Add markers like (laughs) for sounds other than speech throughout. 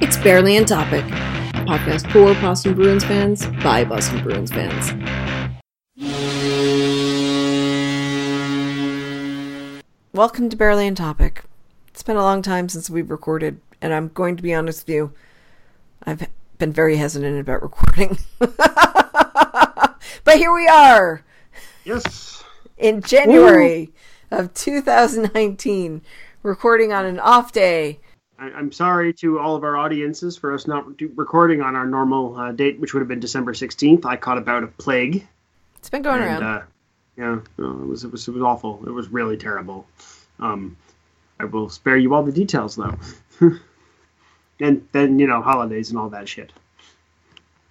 It's Barely on Topic, a podcast for Boston Bruins fans by Boston Bruins fans. Welcome to Barely on Topic. It's been a long time since we've recorded, and I'm going to be honest with you. I've been very hesitant about (laughs) recording. but here we are Yes. in January of 2019, recording on an off day. I, I'm sorry to all of our audiences for us not recording on our normal uh, date, which would have been December 16th. I caught a bout of plague. It's been going and, around. uh, yeah, no, it was it was it was awful. It was really terrible. Um, I will spare you all the details though. (laughs) and then you know holidays and all that shit.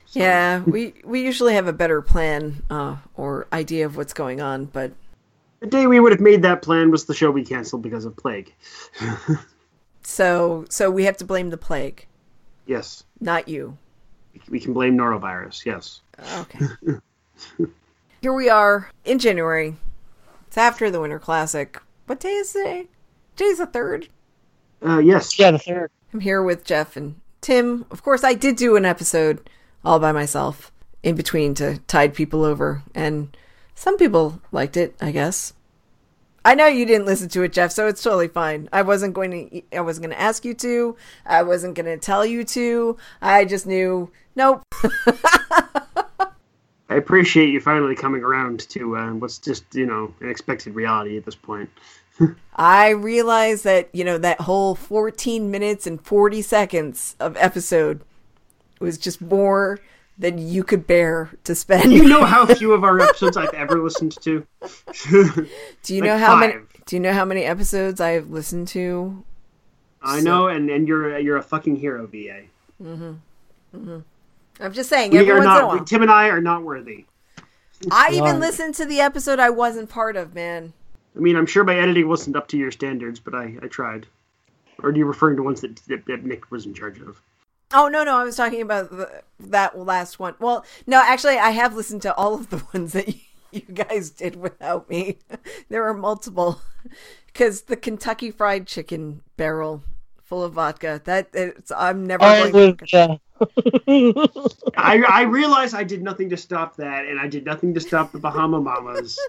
Yeah, we we usually have a better plan uh, or idea of what's going on, but The day we would have made that plan was the show we canceled because of plague. (laughs) so so we have to blame the plague, Yes, not you. we can blame norovirus. Yes. Okay. (laughs) Here we are in January. It's after the Winter Classic. What day is today? Today's the third. Uh, yes. Yeah, the third. I'm here with Jeff and Tim. Of course, I did do an episode all by myself in between to tide people over, and some people liked it, I guess. I know you didn't listen to it, Jeff, so it's totally fine. I wasn't going to. I wasn't going to ask you to. I wasn't going to tell you to. I just knew. Nope. (laughs) I appreciate you finally coming around to uh, what's just you know an expected reality at this point. (laughs) I realized that you know that whole 14 minutes and 40 seconds of episode was just more than you could bear to spend. You know (laughs) how few of our episodes I've ever listened to. (laughs) Do you Like know how many? Do you know how many episodes I've listened to? I know, and, and you're you're a fucking hero, VA. Mm-hmm. Mm-hmm. I'm just saying. We are a not. while. Tim and I are not worthy. I even Right. listened to the episode I wasn't part of. Man, I mean, I'm sure my editing wasn't up to your standards, but I, I tried. Or are you referring to ones that, that, that Nick was in charge of? Oh no, no, I was talking about the, that last one. Well, no, actually, I have listened to all of the (laughs) ones that you, you guys did without me. (laughs) there are multiple because the Kentucky Fried Chicken barrel full of vodka. That it's, I'm never I going. was, uh, I, I realize I did nothing to stop that, and I did nothing to stop the Bahama Mamas.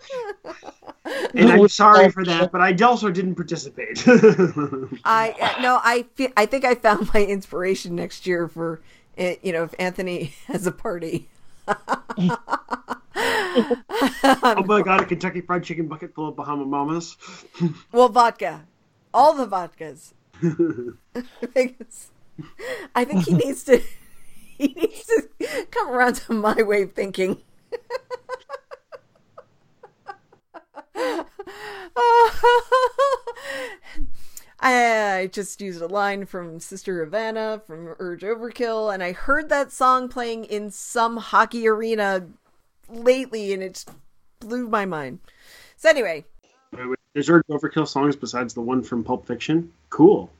(laughs) and I'm sorry for that, but I also didn't participate. (laughs) I uh, no, I fe- I think I found my inspiration next year for uh, you know if Anthony (laughs) has a party. oh my god, a Kentucky Fried Chicken bucket full of Bahama Mamas. Well, vodka, all the vodkas. Because I think he needs to he needs to come around to my way of thinking. I just used a line from Sister Havana from Urge Overkill, and I heard that song playing in some hockey arena lately, and it blew my mind. So anyway, Wait, wait, There's Urge Overkill songs besides the one from Pulp Fiction? Cool.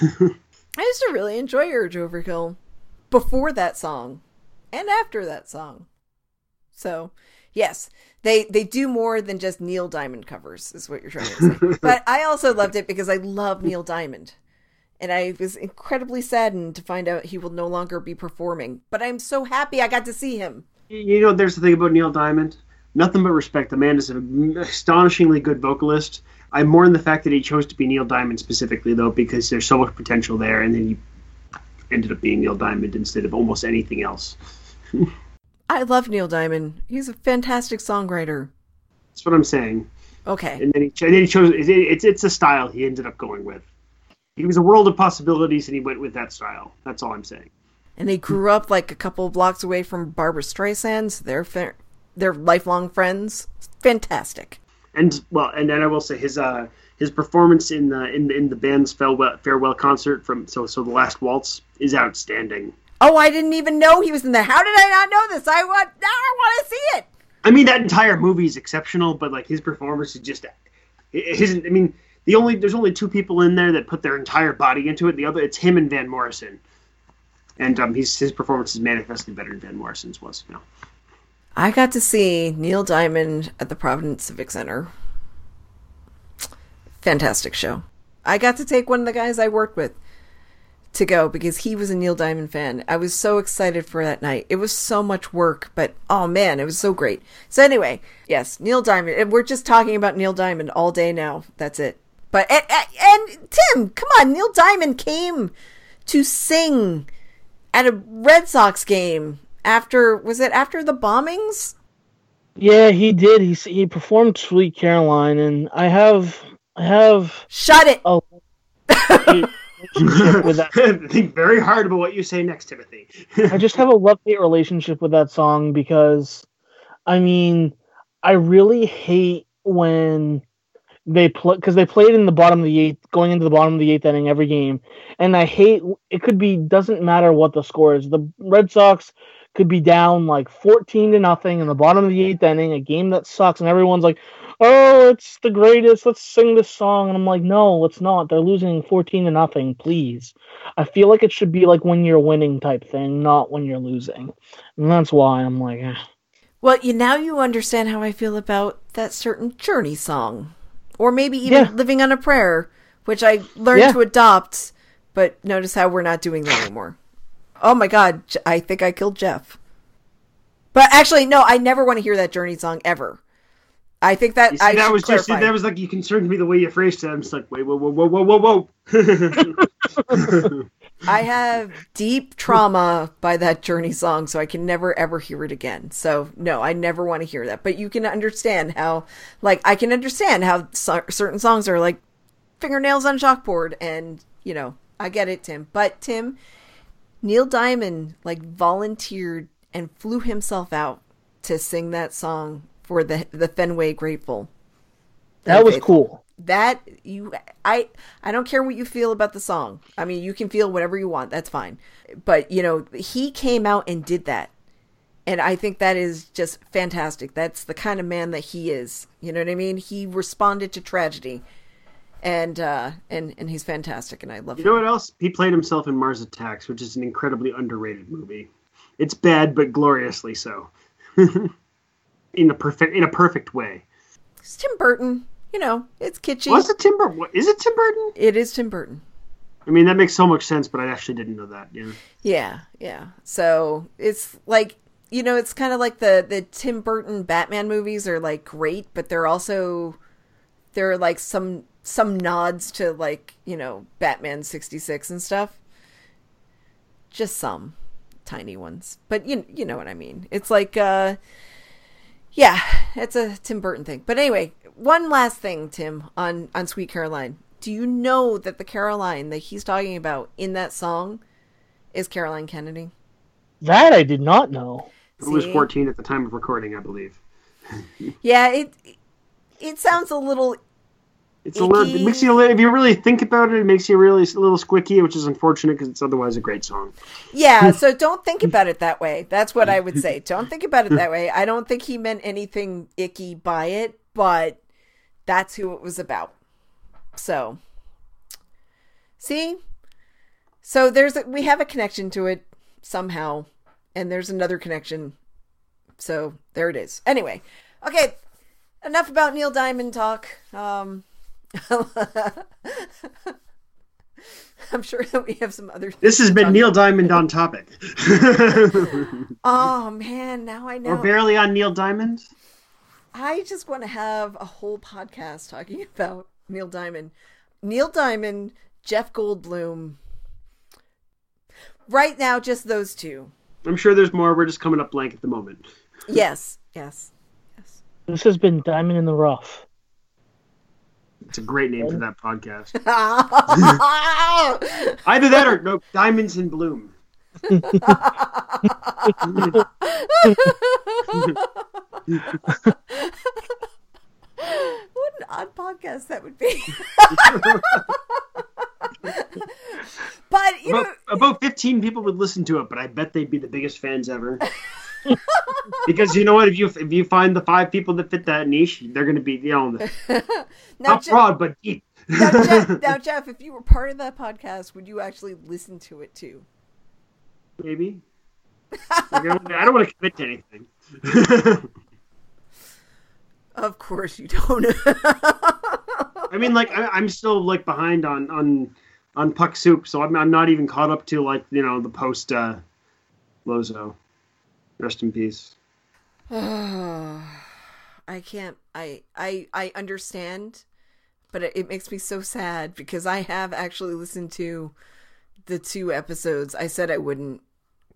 (laughs) I used to really enjoy Urge Overkill before that song and after that song. So, yes, they they do more than just Neil Diamond covers, is what you're trying to say. (laughs) but I also loved it because I love Neil Diamond. And I was incredibly saddened to find out he will no longer be performing. But I'm so happy I got to see him. You know, there's the thing about Neil Diamond. Nothing but respect. The man is an astonishingly good vocalist. I mourn the fact that he chose to be Neil Diamond specifically, though, because there's so much potential there, and then he ended up being Neil Diamond instead of almost anything else. (laughs) I love Neil Diamond. He's a fantastic songwriter. That's what I'm saying. Okay. And then he, and then he chose. It's, it's it's a style he ended up going with. He was a world of possibilities, and he went with that style. That's all I'm saying. and they grew up like a couple of blocks away from Barbara Streisand. So they're they're lifelong friends. Fantastic. And well, and then I will say his uh his performance in the in in the band's farewell farewell concert from so so the last waltz is outstanding. Oh, I didn't even know he was in there. How did I not know this? I want now. I want to see it. I mean that entire movie is exceptional, but like his performance is just his. I mean the only there's only two people in there that put their entire body into it. The other it's him and Van Morrison, and um he's his performance is manifestly better than Van Morrison's was. You know. I got to see Neil Diamond at the Providence Civic Center. Fantastic show. I got to take one of the guys I worked with to go because he was a Neil Diamond fan. I was so excited for that night. It was so much work, but oh man, it was so great. So anyway, yes, Neil Diamond. We're just talking about Neil Diamond all day now. That's it. But and, and Tim, come on, Neil Diamond came to sing at a Red Sox game after was it after the bombings? Yeah, he did. He he performed "Sweet Caroline," and I have I have shut it. Oh, with that. (laughs) Think very hard about what you say next, Timothy. I just have a love hate relationship with that song because, I mean, I really hate when they play because they played in the bottom of the eighth, going into the bottom of the eighth inning every game, and I hate it. Could be doesn't matter what the score is. The Red Sox could be down like fourteen to nothing in the bottom of the eighth inning, a game that sucks, and everyone's like, "Oh, it's the greatest. Let's sing this song." And I'm like, "No, it's not. They're losing fourteen to nothing. Please." I feel like it should be like when you're winning type thing, not when you're losing, and that's why I'm like. Eh. Well, you now you understand how I feel about that certain Journey song or maybe even yeah. living on a prayer, which I learned yeah. to adopt. But notice how we're not doing that anymore. Oh my god, I think I killed Jeff. But actually, no, I never want to hear that Journey song ever. I think that see, I that was clarify. just that was like you concerned me the way you phrased it. I'm just like, wait, whoa, whoa, whoa, whoa, whoa, whoa. I have deep trauma by that Journey song, so I can never ever hear it again. So no, I never want to hear that. But you can understand how, like, I can understand how so- certain songs are like fingernails on chalkboard, and you know, I get it, Tim. But Tim, Neil Diamond like volunteered and flew himself out to sing that song for the the Fenway Grateful. That was cool. That you i i don't care what you feel about the song. I mean you can feel whatever you want. That's fine. But you know he came out and did that. And i think that is just fantastic. That's the kind of man that he is. You know what i mean? He responded to tragedy and uh and and he's fantastic and i love you him. know what else he played himself in mars attacks which is an incredibly underrated movie it's bad but gloriously so (laughs) in a perfect in a perfect way it's tim burton you know, it's kitschy. Was it Tim Burton? Is it Tim Burton? It is Tim Burton. I mean, that makes so much sense, but I actually didn't know that. Yeah. Yeah, yeah. So it's like you know, it's kind of like the the Tim Burton Batman movies are like great, but they're also they're like some some nods to like you know Batman sixty six and stuff. Just some tiny ones, but you you know what I mean. It's like uh, yeah, it's a Tim Burton thing. But anyway, one last thing, Tim, on on Sweet Caroline. Do you know that the Caroline that he's talking about in that song is Caroline Kennedy? That I did not know. Who was 14 at the time of recording, I believe. (laughs) yeah, it it sounds a little it's a little, it makes you a little, if you really think about it, it makes you really a little squicky, which is unfortunate because it's otherwise a great song. Yeah, (laughs) so don't think about it that way. That's what I would say. Don't think about it that way. I don't think he meant anything icky by it, but that's who it was about. So, see? So there's a, we have a connection to it somehow, and there's another connection. So there it is. Anyway, okay, enough about Neil Diamond talk. Um, (laughs) I'm sure that we have some other. This has been Neil Diamond on topic. (laughs) (laughs) oh man, now I know. We're barely on Neil Diamond. I just want to have a whole podcast talking about Neil Diamond. Neil Diamond, Jeff Goldblum. Right now, just those two. I'm sure there's more. We're just coming up blank at the moment. yes, yes, yes. This has been Diamond in the Rough. It's a great name for that podcast. (laughs) Either that or no, Diamonds in Bloom. (laughs) what an odd podcast that would be. (laughs) but you about, know, about 15 people would listen to it, but I bet they'd be the biggest fans ever. Because you know what, if you if you find the five people that fit that niche, they're going to be you know (laughs) not Jeff, broad but (laughs) deep. now, Jeff, now, Jeff, if you were part of that podcast, would you actually listen to it too? Maybe. I don't want to commit to anything. (laughs) Of course you don't. I mean, like I, am still like behind on on on Puck Soup, so I'm, I'm not even caught up to like you know the post uh, Lozo. Rest in peace. (sighs) I can't. I I I understand, but it, it makes me so sad because I have actually listened to the two episodes. I said I wouldn't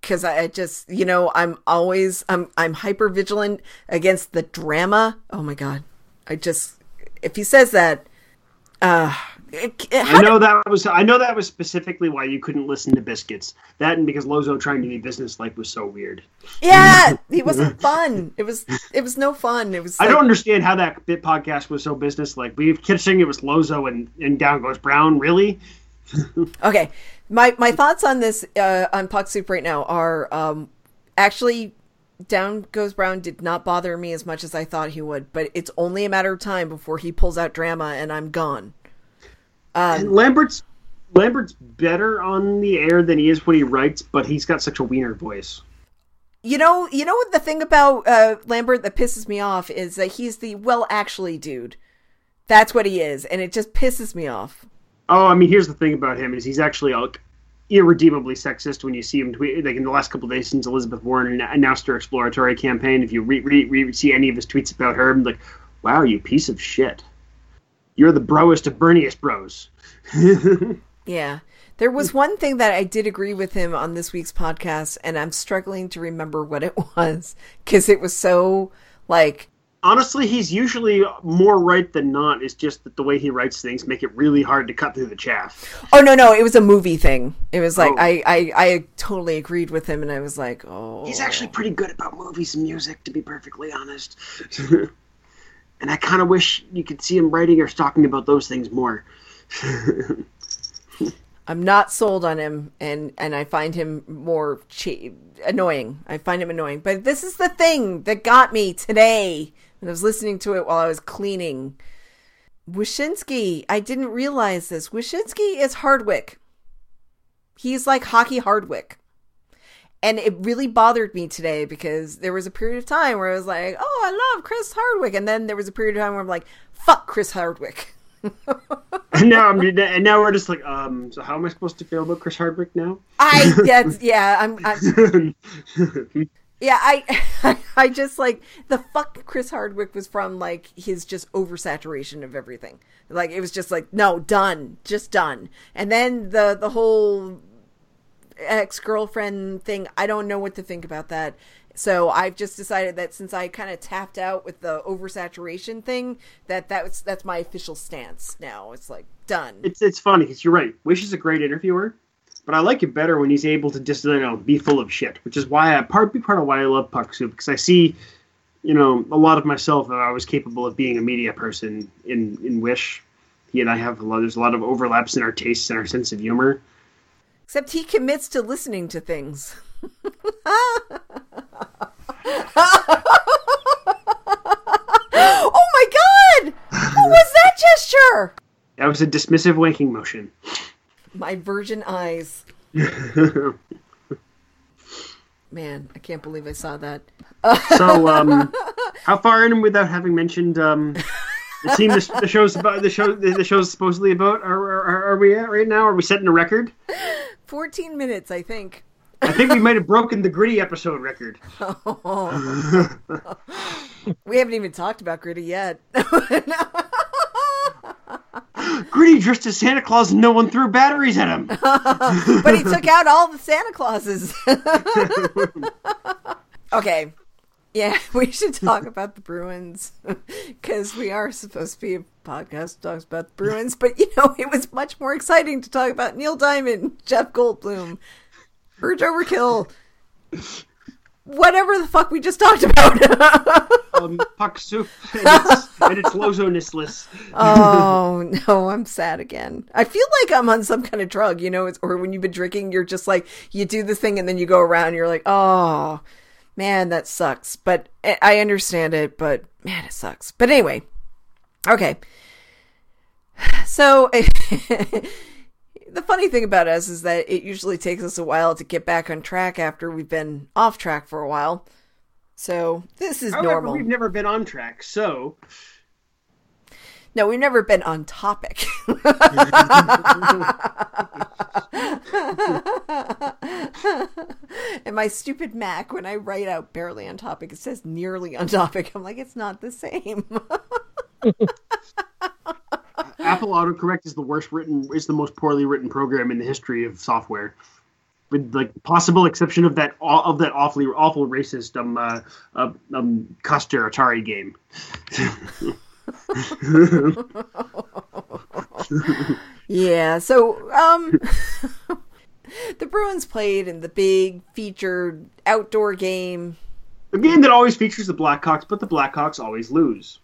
because I just you know I'm always I'm I'm hyper vigilant against the drama. Oh my god! I just if he says that, uh, I know that was I know that was specifically why you couldn't listen to Biscuits. That and because Lozo trying to be businesslike was so weird. Yeah, (laughs) it wasn't fun. It was it was no fun. It was I don't understand how that bit podcast was so businesslike. We kept saying it was Lozo and, and Down Goes Brown. Really? (laughs) Okay, my my thoughts on this uh, on Puck Soup right now are um, actually Down Goes Brown did not bother me as much as I thought he would, but it's only a matter of time before he pulls out drama and I'm gone. And Lambert's Lambert's better on the air than he is when he writes, but he's got such a wiener voice. You know, you know what the thing about uh, Lambert that pisses me off is that he's the well actually dude. That's what he is, and it just pisses me off. Oh, I mean, here's the thing about him is he's actually like irredeemably sexist when you see him tweet like in the last couple of days since Elizabeth Warren announced her exploratory campaign. If you re- re- re- see any of his tweets about her, I'm like, wow, you piece of shit. You're the broest of Berniest bros. (laughs) Yeah. There was one thing that I did agree with him on this week's podcast, and I'm struggling to remember what it (laughs) was because it was so like Honestly, he's usually more right than not. It's just that the way he writes things make it really hard to cut through the chaff. oh no no it was a movie thing. It was like Oh. I, I I totally agreed with him, and I was like oh He's actually pretty good about movies and music, to be perfectly honest. (laughs) and I kind of wish you could see him writing or talking about those things more. (laughs) I'm not sold on him, and and I find him more che- annoying. I find him annoying. But this is the thing that got me today when I was listening to it while I was cleaning. Wyshynski, I didn't realize this. Wyshynski is Hardwick. He's like hockey Hardwick. And it really bothered me today because there was a period of time where I was like, oh, I love Chris Hardwick. And then there was a period of time where I'm like, fuck Chris Hardwick. (laughs) and now I'm and now we're just like, um, so how am I supposed to feel about Chris Hardwick now? I, (laughs) that's, yeah, I'm, I'm (laughs) Yeah, I I just like the fuck Chris Hardwick was from like his just oversaturation of everything. Like it was just like no, done, just done. And then the the whole ex-girlfriend thing, I don't know what to think about that. So I've just decided that since I kind of tapped out with the oversaturation thing, that that's that's my official stance now. It's like done. it's it's funny because you're right. Wysh is a great interviewer, but I like it better when he's able to just you know be full of shit, which is why I part be part of why I love Puck Soup because I see, you know, a lot of myself that I was capable of being a media person in in Wysh. He and I have a lot. There's a lot of overlaps in our tastes and our sense of humor. Except he commits to listening to things. oh my god! What was that gesture? That was a dismissive wanking motion. My virgin eyes. Man, I can't believe I saw that. So, um, how far in without having mentioned um, the team the, the show's about the show the show's supposedly about? Are, are, are we at right now? Are we setting a record? 14 minutes, I think. I think we might have broken the gritty episode record. (laughs) We haven't even talked about Gritty yet. (laughs) Gritty dressed as Santa Claus and no one threw batteries at him. (laughs) but he took out all the Santa Clauses. okay. Yeah, (laughs) we should talk about the Bruins (laughs) because we are supposed to be a podcast that talks about the Bruins. But you know, it was much more exciting to talk about Neil Diamond, Jeff Goldblum, Urge Overkill, whatever the fuck we just talked about. (laughs) Um, Puck soup and it's, and it's oh no, I'm sad again. I feel like I'm on some kind of drug, you know, it's, or when you've been drinking, you're just like you do the thing and then you go around, you're like, oh man, that sucks. But I- I understand it, but man, it sucks. But anyway, okay. (sighs) So (laughs) the funny thing about us is that it usually takes us a while to get back on track after we've been off track for a while. So this is However, normal. we've never been on track, so No, we've never been on topic. (laughs) and my stupid Mac, when I write out barely on topic, it says nearly on topic. I'm like, it's not the same. (laughs) Apple autocorrect is the worst written, is the most poorly written program in the history of software, with like possible exception of that of that awfully awful racist um uh, uh um Custer Atari game. (laughs) yeah. So um. (laughs) the Bruins played in the big featured outdoor game. A game that always features the Blackhawks, but the Blackhawks always lose.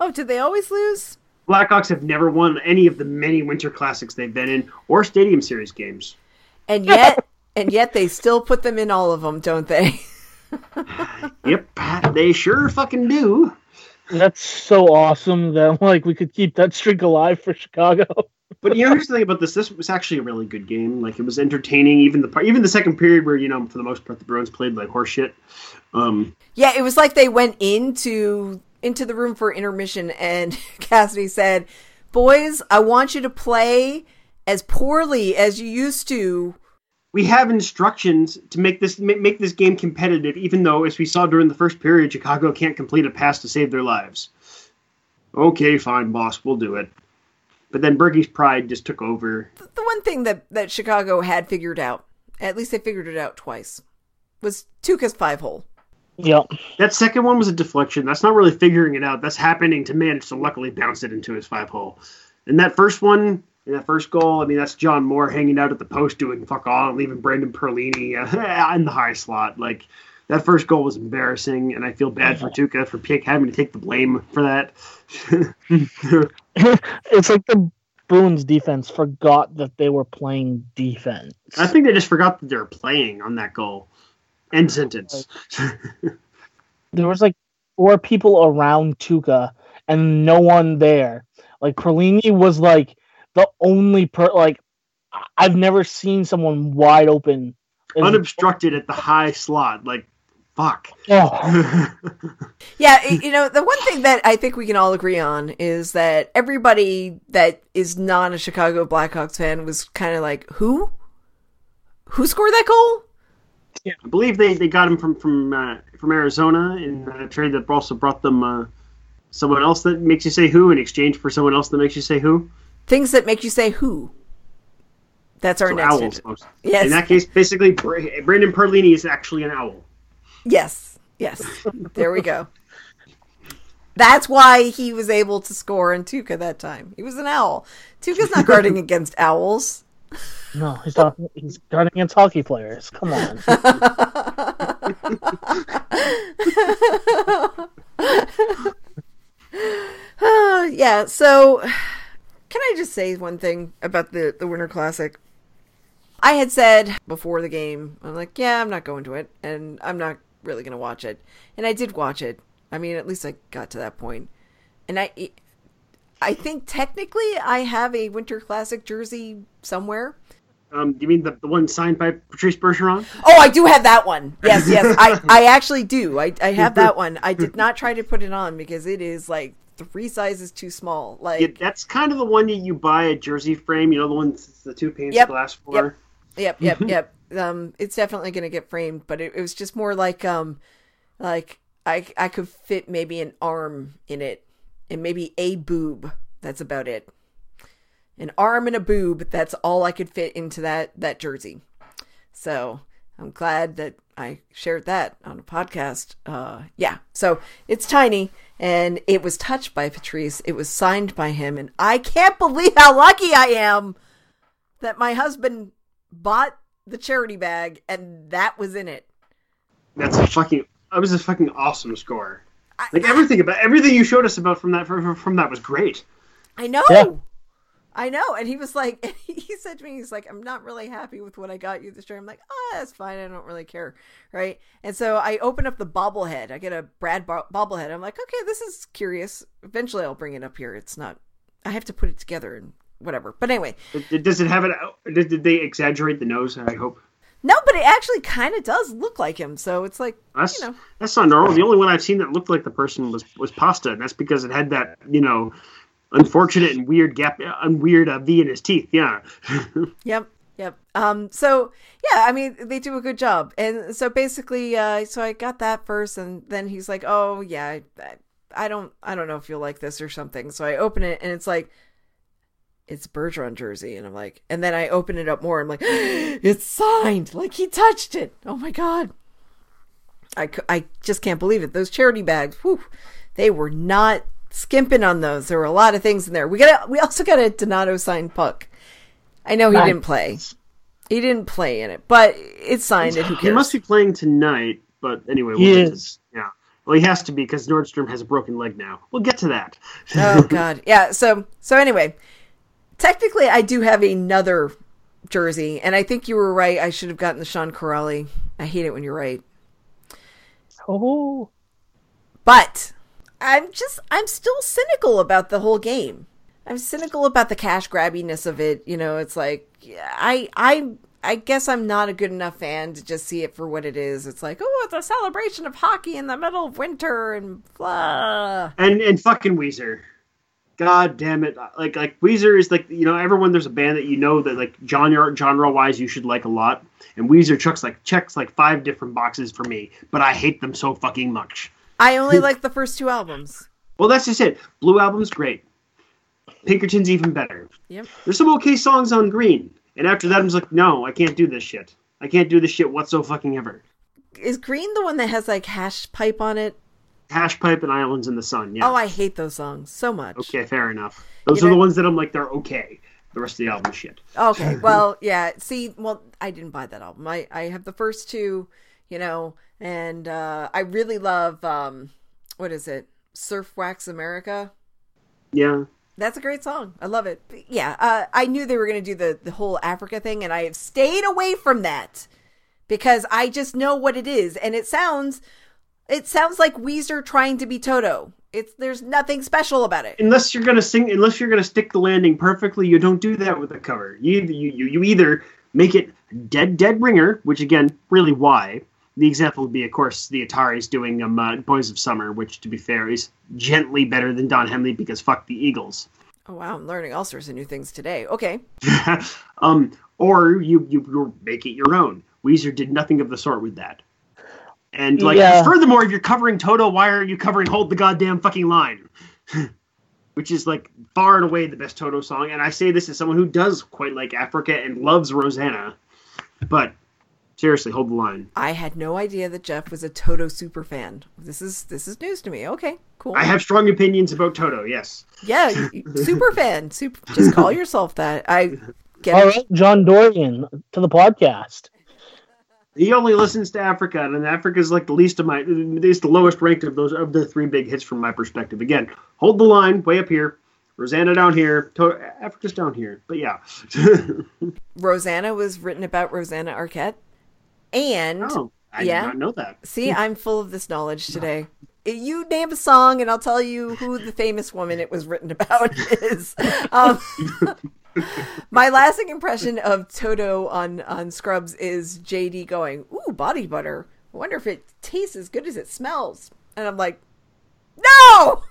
Oh, did they always lose? Blackhawks have never won any of the many Winter Classics they've been in or Stadium Series games. And yet, (laughs) and yet they still put them in all of them, don't they? (laughs) yep, they sure fucking do. That's so awesome that (laughs) like we could keep that streak alive for Chicago. (laughs) but you know, here's the thing about this: this was actually a really good game. Like it was entertaining. Even the part, even the second period, where you know, for the most part, the Bruins played like horseshit. Um, yeah, it was like they went into into the room for intermission, and (laughs) Cassidy said, "Boys, I want you to play as poorly as you used to." We have instructions to make this make this game competitive, even though, as we saw during the first period, Chicago can't complete a pass to save their lives. Okay, fine, boss, we'll do it. But then Bergy's pride just took over. The one thing that, that Chicago had figured out, at least they figured it out twice, was Tuukka's five hole. Yep. That second one was a deflection. That's not really figuring it out. That's happening to manage to luckily bounce it into his five hole. And that first one, that first goal, I mean, that's John Moore hanging out at the post doing fuck all, leaving Brendan Perlini uh, (laughs) in the high slot. Like, that first goal was embarrassing, and I feel bad for Tuukka for having to take the blame for that. (laughs) it's like the Bruins defense forgot that they were playing defense. I think they just forgot that they were playing on that goal. End sentence. (laughs) there was like four people around Tuukka and no one there. Like Perlini was like the only per like I've never seen someone wide open unobstructed at the high slot. Like fuck. Oh. (laughs) yeah, you know, the one thing that I think we can all agree on is that everybody that is not a Chicago Blackhawks fan was kind of like, who? Who scored that goal? Yeah. I believe they, they got him from from uh, from Arizona in a trade that also brought them uh, someone else that makes you say who in exchange for someone else that makes you say who. Things that make you say who. That's our so next. Owls, yes. In that case, basically, Brendan Perlini is actually an owl. Yes. Yes. there we go. That's why he was able to score in Tuukka that time. He was an owl. Tuukka's not guarding (laughs) against owls. No, he's not. He's guarding against hockey players. Come on. uh, (laughs) (sighs) yeah. So, can I just say one thing about the the Winter Classic? I had said before the game, I'm like, yeah, I'm not going to it, and I'm not really going to watch it. And I did watch it. I mean, at least I got to that point. And I I think technically I have a Winter Classic jersey somewhere. Um, you mean the, the one signed by Patrice Bergeron? Oh, I do have that one. Yes, yes, I, I actually do. I, I have that one. I did not try to put it on because it is like three sizes too small. Like yeah, that's kind of the one that you buy a jersey frame. You know the one the two panes yep, glass for. Yep, yep, yep, yep um, it's definitely going to get framed, but it, it, was just more like, um, like I, I could fit maybe an arm in it and maybe a boob. That's about it. An arm and a boob. That's all I could fit into that, that jersey. So I'm glad that I shared that on a podcast. Uh, yeah. So it's tiny and it was touched by Patrice. It was signed by him. And I can't believe how lucky I am that my husband bought the charity bag, and that was in it. That's a fucking. That was a fucking awesome score. Like everything about everything you showed us about from that from, from that was great. I know. Yeah. I know. And he was like, (laughs) he said to me, he's like, I'm not really happy with what I got you this year. I'm like, oh, that's fine. I don't really care. Right. And so I open up the bobblehead. I get a Brad bo- bobblehead. I'm like, okay, this is curious. Eventually I'll bring it up here. It's not, I have to put it together and whatever. But anyway, does it have it? Did, did they exaggerate the nose? I hope. No, but it actually kind of does look like him. So it's like that's you know that's not normal. The only one I've seen that looked like the person was was pasta, and that's because it had that you know unfortunate and weird gap, and weird uh, V in his teeth. Yeah. (laughs) Yep. Yep. Um, so yeah, I mean, they do a good job. And so basically, uh, so I got that first and then he's like, oh yeah, I, I don't, I don't know if you'll like this or something. So I open it and it's like, it's Bergeron jersey. And I'm like, and then I open it up more. I'm like, (gasps) it's signed. Like he touched it. Oh my God. I, I just can't believe it. Those charity bags, whew, they were not skimping on those. There were a lot of things in there. We got, a, we also got a Donato signed puck. I know he Nice. didn't play. He didn't play in it, but it's signed and who He must be playing tonight, but anyway, He we'll get to- is. yeah. Well, he has to be because Nordstrom has a broken leg now. We'll get to that. oh (laughs) god. Yeah, so so anyway, technically I do have another jersey and I think you were right. I should have gotten the Sean Kuraly. I hate it when you're right. Oh, But I'm just I'm still cynical about the whole game. I'm cynical about the cash grabbiness of it. You know, it's like I I I guess I'm not a good enough fan to just see it for what it is. It's like, oh, it's a celebration of hockey in the middle of winter and blah. And and fucking Weezer. God damn it! Like like Weezer is like you know everyone there's a band that you know that like genre genre wise you should like a lot, and Weezer checks like checks like five different boxes for me, but I hate them so fucking much. I only like the first two albums. Well, that's just it. Blue album's great. Pinkerton's even better. Yep. There's some okay songs on Green, and after that I'm just like, no, I can't do this shit. I can't do this shit whatsoever fucking ever. Is Green the one that has like hash pipe on it? Hash Pipe and Islands in the Sun. Yeah. Oh, I hate those songs so much. okay, fair enough. Those You are know- the ones that I'm like, they're okay. The rest of the album shit. Okay, well, yeah. See, well, I didn't buy that album. I I have the first two, you know, and uh I really love um what is it? Surf Wax America. Yeah. That's a great song. I love it. But yeah, uh, I knew they were going to do the the whole Africa thing, and I have stayed away from that because I just know what it is, and it sounds it sounds like Weezer trying to be Toto. It's there's nothing special about it. Unless you're gonna sing, unless you're gonna stick the landing perfectly, you don't do that with a cover. You either, you, you, you either make it dead dead ringer, which again, really why. The example would be, of course, the Ataris doing um, uh, "Boys of Summer," which, to be fair, is gently better than Don Henley because fuck the Eagles. Oh wow, I'm learning all sorts of new things today. Okay. (laughs) um, or you, you you make it your own. Weezer did nothing of the sort with that. And like, Yeah. furthermore, if you're covering Toto, why are you covering "Hold the Goddamn Fucking Line"? (laughs) Which is like far and away the best Toto song. And I say this as someone who does quite like Africa and loves Rosanna. But seriously, hold the line. I had no idea that Jeff was a Toto super fan. This is this is news to me. Okay, cool. I have strong opinions about Toto. Yes. yeah, you- you- super fan. Super. Just call yourself that. I get all it. right, John Dorian to the podcast. He only listens to Africa, and then is like the least of my, is the lowest ranked of those of the three big hits from my perspective. Again, hold the line way up here, Rosanna down here, to- Africa's down here. But yeah, (laughs) Rosanna was written about Rosanna Arquette, and oh, I Yeah. did not know that. see, (laughs) I'm full of this knowledge today. You name a song, and I'll tell you who the famous woman it was written about (laughs) is. Um, (laughs) my lasting impression of Toto on on Scrubs is JD going, "Ooh, body butter. I wonder if it tastes as good as it smells." And I'm like, "No,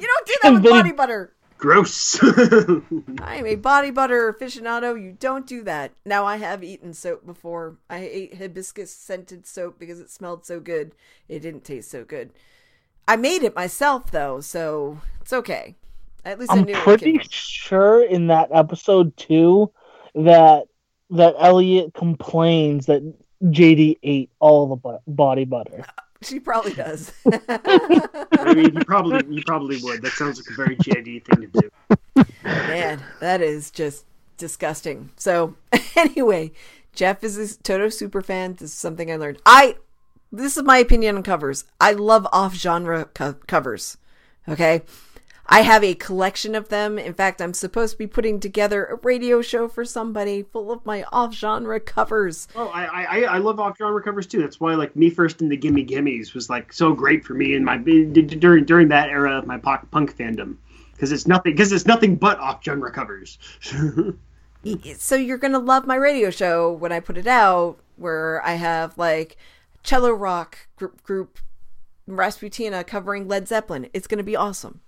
you don't do that with body butter." Gross. (laughs) I'm a body butter aficionado. You don't do that. Now I have eaten soap before. I ate hibiscus scented soap because it smelled so good. It didn't taste so good. I made it myself though, so it's okay. At least I I'm knew pretty sure in that episode too that that Elliot complains that JD ate all the body butter. Uh, She probably does. (laughs) I mean, you probably (laughs) you probably would. That sounds like a very JD thing to do. Man, that is just disgusting. So (laughs) anyway, Jeff is a Toto super fan. This is something I learned. I this is my opinion on covers. I love off genre co- covers. Okay. I have a collection of them. In fact, I'm supposed to be putting together a radio show for somebody full of my off genre covers. Oh, I I, I love off genre covers too. That's why like Me First and the Gimme Gimmes was like so great for me in my during during that era of my punk punk fandom because it's nothing because it's nothing but off genre covers. (laughs) so you're gonna love my radio show when I put it out, where I have like cello rock group, group Rasputina covering Led Zeppelin. It's gonna be awesome.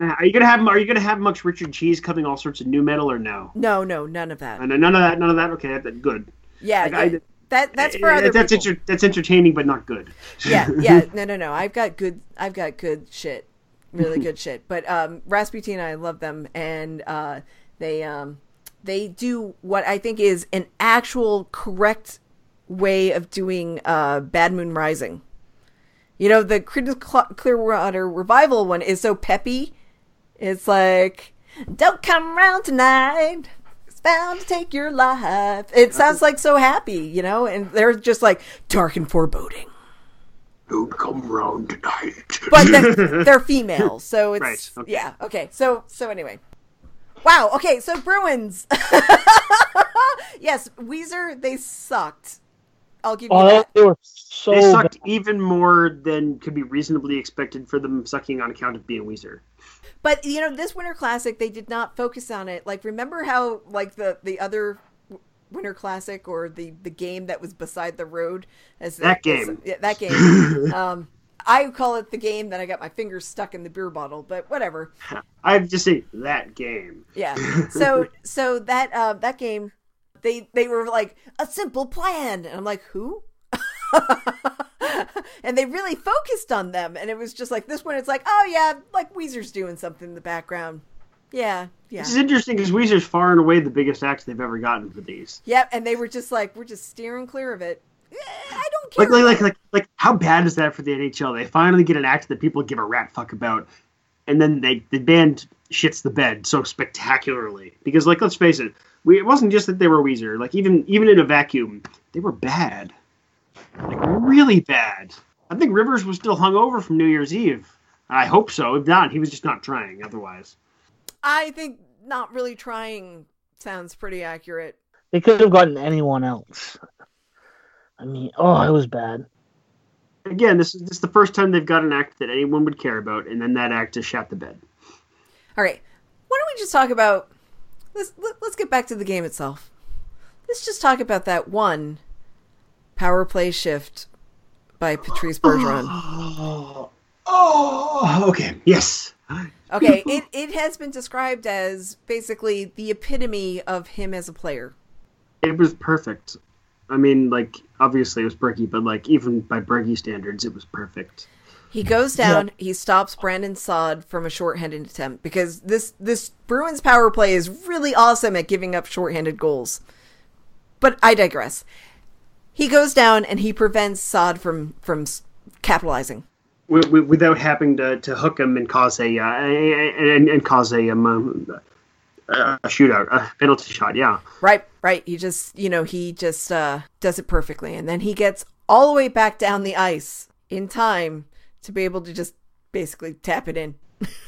Are you gonna have Are you gonna have much Richard Cheese coming all sorts of nu metal or no? No, no, none of that. None of that. None of that. Okay, that, good. Yeah, Like, yeah. I- that that's for Uh, other that's people. enter- that's entertaining, but not good. (laughs) yeah, yeah. (laughs) No, no, no. I've got good. I've got good shit. Really good shit. (laughs) But um, Rasputin, I love them, and uh, they um, they do what I think is an actual correct way of doing uh, Bad Moon Rising. You know, the Creedence Cl- Clearwater Revival one is so peppy. It's like, "Don't come round tonight." It's bound to take your life. It sounds like so happy, you know, and they're just like dark and foreboding. Don't come round tonight. but they're, (laughs) they're female, so it's Right, okay. yeah. Okay, so so anyway, wow. Okay, so Bruins. (laughs) yes, Weezer. They sucked. I'll give you Oh, that. they were so. they sucked bad. even more than could be reasonably expected for them sucking on account of being Weezer. But you know, this Winter Classic, they did not focus on it. Like, remember how like the the other Winter Classic or the the game that was beside the road as the- That as- game. yeah, that game. (laughs) um, I call it the game that I got my fingers stuck in the beer bottle, but whatever. (laughs) I just say that game. Yeah. (laughs) So so that uh, that game, they they were like a simple plan, and I'm like, who? (laughs) and they really focused on them, and it was just like this one. It's like, oh yeah, like Weezer's doing something in the background. Yeah, yeah, This is interesting because Weezer's far and away the biggest act they've ever gotten for these. yep. And they were just like, we're just steering clear of it. Eh, I don't care. Like, like, like, like, like, how bad is that for the NHL? They finally get an act that people give a rat fuck about, and then they the band shits the bed so spectacularly. Because, like, let's face it, we, it wasn't just that they were Weezer. Like, even even in a vacuum, they were bad, like really bad. I think Rivers was still hungover from New Year's Eve. I hope so. If not, he was just not trying. Otherwise, I think not really trying sounds pretty accurate. They could have gotten anyone else. I mean, oh, it was bad. again, this is this is the first time they've got an act that anyone would care about, and then that act just shot the bed. All right. Why don't we just talk about let's let, let's get back to the game itself. Let's just talk about that one power play shift by Patrice oh. Bergeron. Oh, oh, okay. Yes. Okay, (laughs) it it has been described as basically the epitome of him as a player. It was perfect. I mean, like, obviously it was Bergy, but, like, even by Bergy standards, it was perfect. He goes down, he stops Brandon Saad from a shorthanded attempt because this this Bruins power play is really awesome at giving up shorthanded goals. But I digress. He goes down and he prevents Saad from from capitalizing. Without having to, to hook him and cause a, uh, and, and cause a, um, um, a shootout, a penalty shot, yeah. Right, right. He just, you know, he just uh, does it perfectly, and then he gets all the way back down the ice in time to be able to just basically tap it in.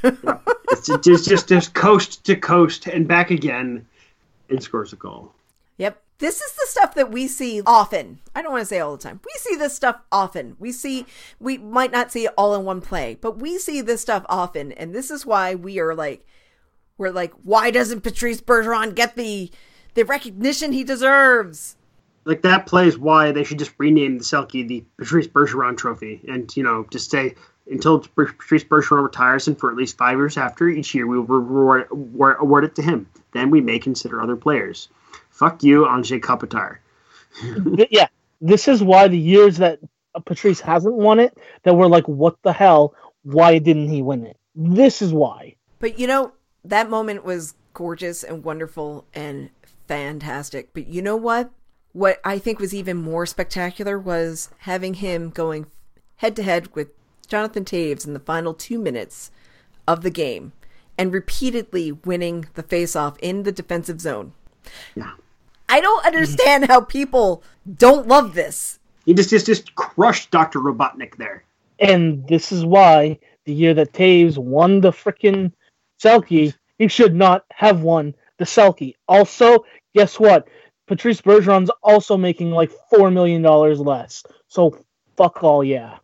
It's just, just, just coast to coast and back again and scores a goal. Yep. This is the stuff that we see often. I don't want to say all the time. We see this stuff often. We see, we might not see it all in one play, but we see this stuff often. And this is why we are like, we're like, why doesn't Patrice Bergeron get the, the recognition he deserves? Like that plays why they should just rename the Selke the Patrice Bergeron Trophy, and you know just say until Patrice Bergeron retires, and for at least five years after each year, we will reward, award, award it to him. Then we may consider other players. Fuck you, Anže Kopitar. (laughs) Yeah, this is why the years that Patrice hasn't won it, that we're like, what the hell? Why didn't he win it? This is why. But you know, that moment was gorgeous and wonderful and fantastic. But you know what? What I think was even more spectacular was having him going head to head with Jonathan Toews in the final two minutes of the game and repeatedly winning the faceoff in the defensive zone. Yeah, I don't understand how people don't love this. he just just just crushed Doctor Robotnik there. And this is why the year that Toews won the frickin' Selke, he should not have won the Selke. Also, guess what? Patrice Bergeron's also making like $4 million less. So fuck all yeah.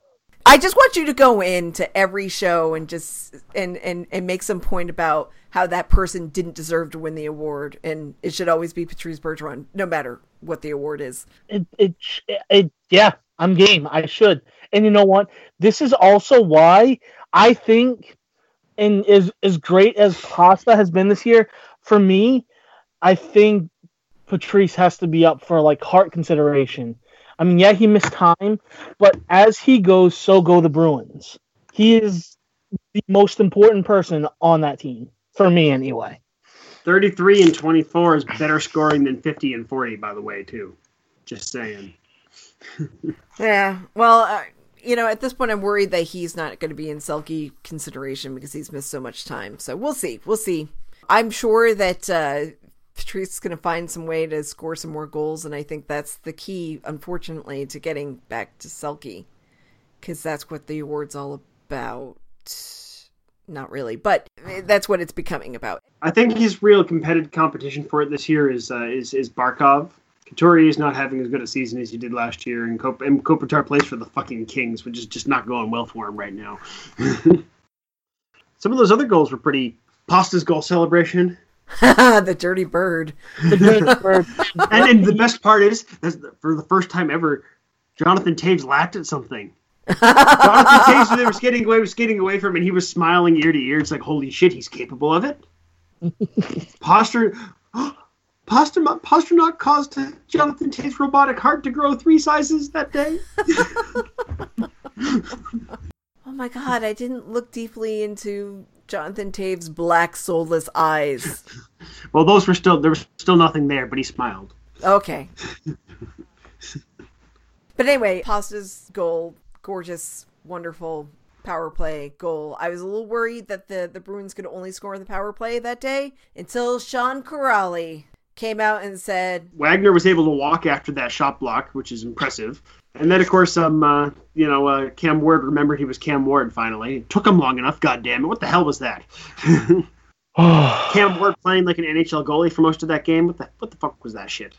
I just want you to go into every show and just and and and make some point about how that person didn't deserve to win the award, and it should always be Patrice Bergeron, no matter what the award is. it, it, it, yeah, I'm game. I should. And you know what? This is also why I think, and as as great as Pasta has been this year, for me, I think Patrice has to be up for like Hart consideration. I mean, yeah, he missed time, but as he goes, so go the Bruins. He is the most important person on that team for me, anyway. 33 and 24 is better scoring than 50 and 40, by the way, too. Just saying. (laughs) yeah. Well, uh, you know, at this point, I'm worried that he's not going to be in Selke consideration because he's missed so much time. So we'll see. We'll see. I'm sure that uh, Patrice is going to find some way to score some more goals, and I think that's the key, unfortunately, to getting back to Selke because that's what the award's all about. Not really, but that's what it's becoming about. I think his real competitive competition for it this year is uh, is is Barkov. Couturier is not having as good a season as he did last year, and, Kop- and Kopitar plays for the fucking Kings, which is just not going well for him right now. (laughs) Some of those other goals were pretty. Pasta's goal celebration. (laughs) the dirty bird. The dirty bird. (laughs) and, and the best part is, for the first time ever, Jonathan Toews laughed at something. Jonathan they were skating away, was skating away from him, and he was smiling ear to ear. It's like, holy shit, he's capable of it. Posture, Posture, Pastrnak caused Jonathan Toews' robotic heart to grow three sizes that day. (laughs) oh my god, I didn't look deeply into Jonathan Toews' black soulless eyes. (laughs) well, those were still there was still nothing there, but he smiled. Okay. (laughs) but anyway, Pasta's goal, gorgeous, wonderful power play goal. I was a little worried that the the Bruins could only score in the power play that day until Sean Kuraly came out and said Wagner was able to walk after that shot block, which is impressive. And then, of course, um, uh, you know, uh, Cam Ward remembered he was Cam Ward finally. It took him long enough. God damn it! What the hell was that? (laughs) (sighs) Cam Ward playing like an NHL goalie for most of that game. What the what the fuck was that shit?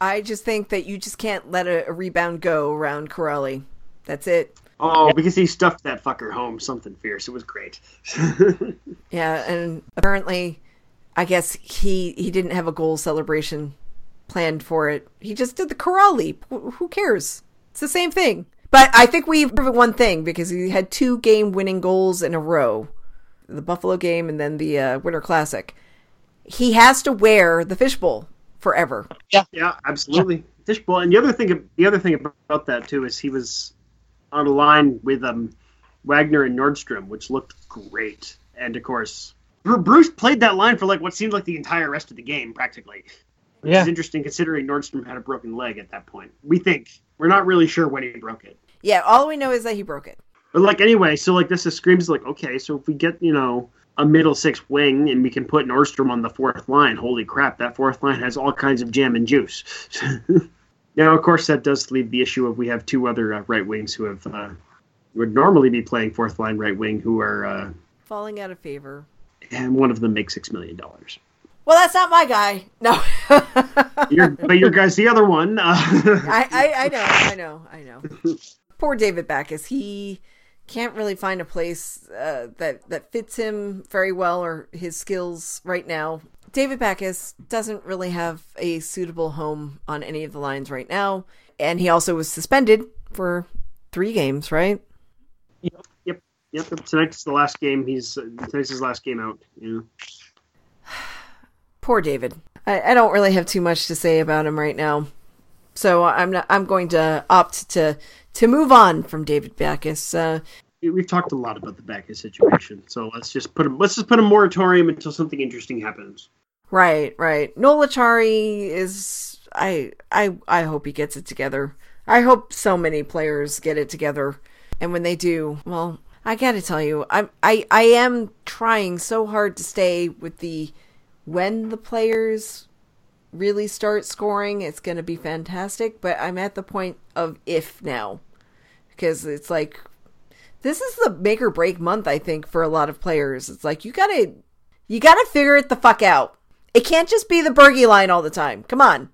I just think that you just can't let a, a rebound go around Kuraly. That's it. Oh, because he stuffed that fucker home something fierce. It was great. (laughs) yeah, and apparently I guess he he didn't have a goal celebration planned for it. He just did the corral leap. Who cares? It's the same thing. But I think we've proven one thing because he had two game winning goals in a row the Buffalo game and then the uh, Winter Classic. He has to wear the fishbowl forever. Yeah, yeah, absolutely. Fishbowl. And the other thing, the other thing about that too is he was on a line with um, Wagner and Nordstrom, which looked great. And of course, Bruce played that line for like what seemed like the entire rest of the game, practically. Which yeah. is interesting considering Nordstrom had a broken leg at that point. We think we're not really sure when he broke it. Yeah, all we know is that he broke it. But like anyway, so like this is screams like okay, so if we get you know a middle six wing and we can put Nordstrom on the fourth line, holy crap, that fourth line has all kinds of jam and juice. (laughs) now, of course, that does leave the issue of we have two other uh, right wings who have uh, would normally be playing fourth line right wing who are uh, falling out of favor and one of them makes six million dollars. Well, that's not my guy. No. (laughs) your, but your guy's the other one. Uh, (laughs) I, I, I know, I know, I know. Poor David Backes. He can't really find a place uh, that that fits him very well or his skills right now. David Backes doesn't really have a suitable home on any of the lines right now, and he also was suspended for three games, right? Yep. Yep, yep. tonight's the last game. He's tonight's his last game out. Yeah. Poor David. I, I don't really have too much to say about him right now, so I'm not. I'm going to opt to to move on from David Backes. Uh, We've talked a lot about the Backes situation, so let's just put him. Let's just put a moratorium until something interesting happens. Right, right. Noel Acciari is. I I I hope he gets it together. I hope so many players get it together, and when they do, well, I gotta tell you, I'm I I am trying so hard to stay with the when the players really start scoring, it's gonna be fantastic. But I'm at the point of if now, because it's like this is the make or break month. I think for a lot of players, it's like you gotta you gotta figure it the fuck out. It can't just be the Bergy line all the time. Come on.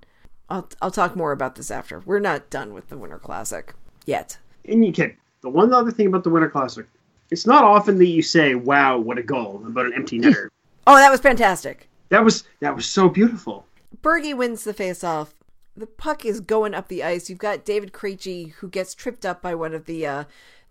I'll I'll talk more about this after. We're not done with the Winter Classic yet. And you can. The one other thing about the Winter Classic it's not often that you say, "Wow, what a goal!" about an empty (laughs) netter. oh, that was fantastic. That was that was so beautiful. Bergy wins the face-off. The puck is going up the ice. You've got David Krejci who gets tripped up by one of the uh,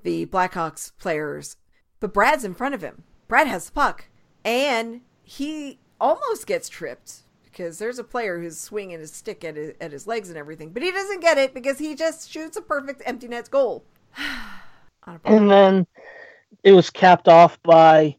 the Blackhawks players. but Brad's in front of him. Brad has the puck, and he almost gets tripped because there's a player who's swinging his stick at his, at his legs and everything, but he doesn't get it because he just shoots a perfect empty net goal. (sighs) and then it was capped off by